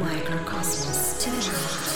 Microcosmos tonight.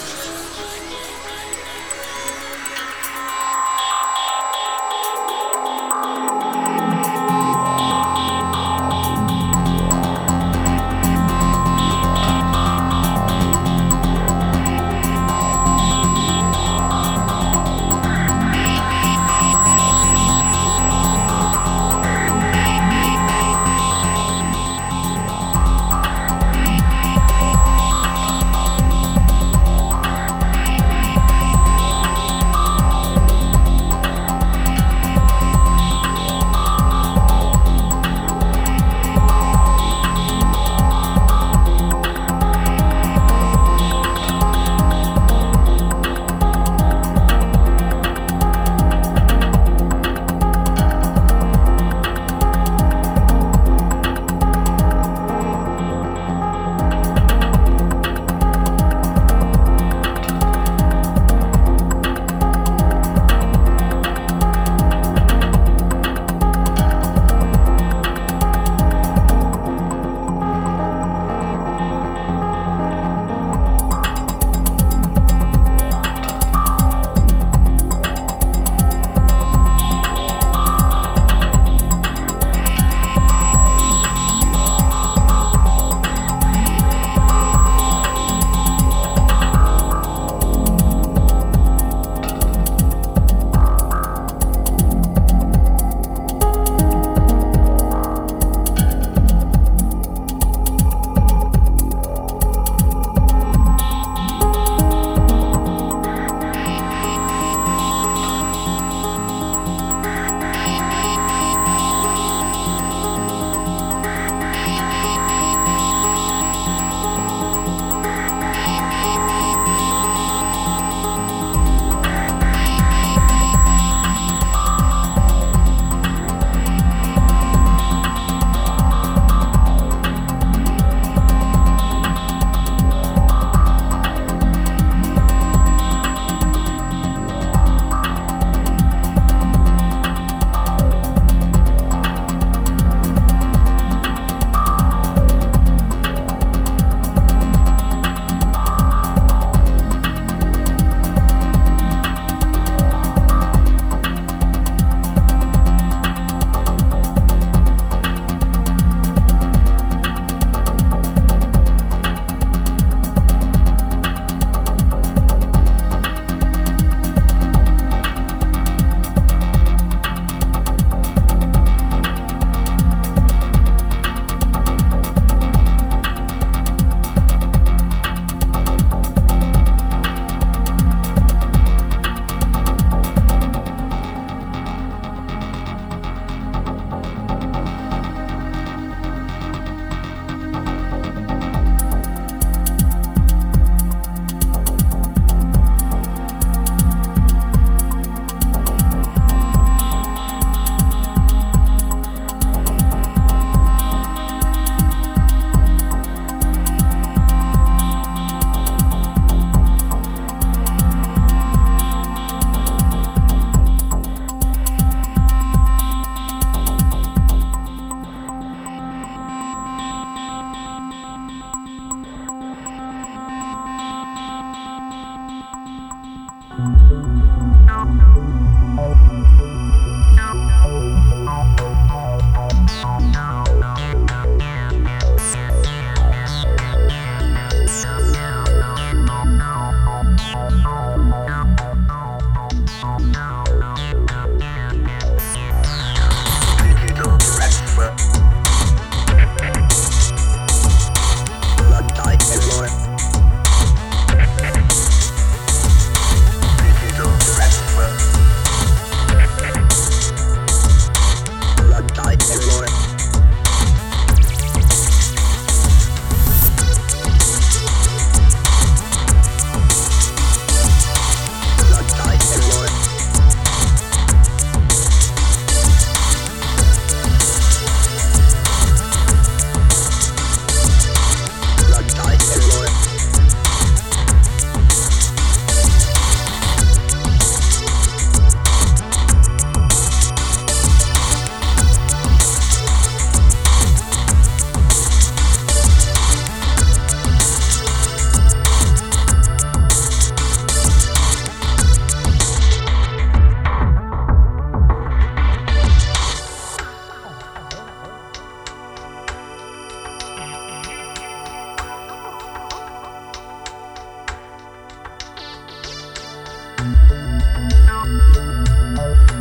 Música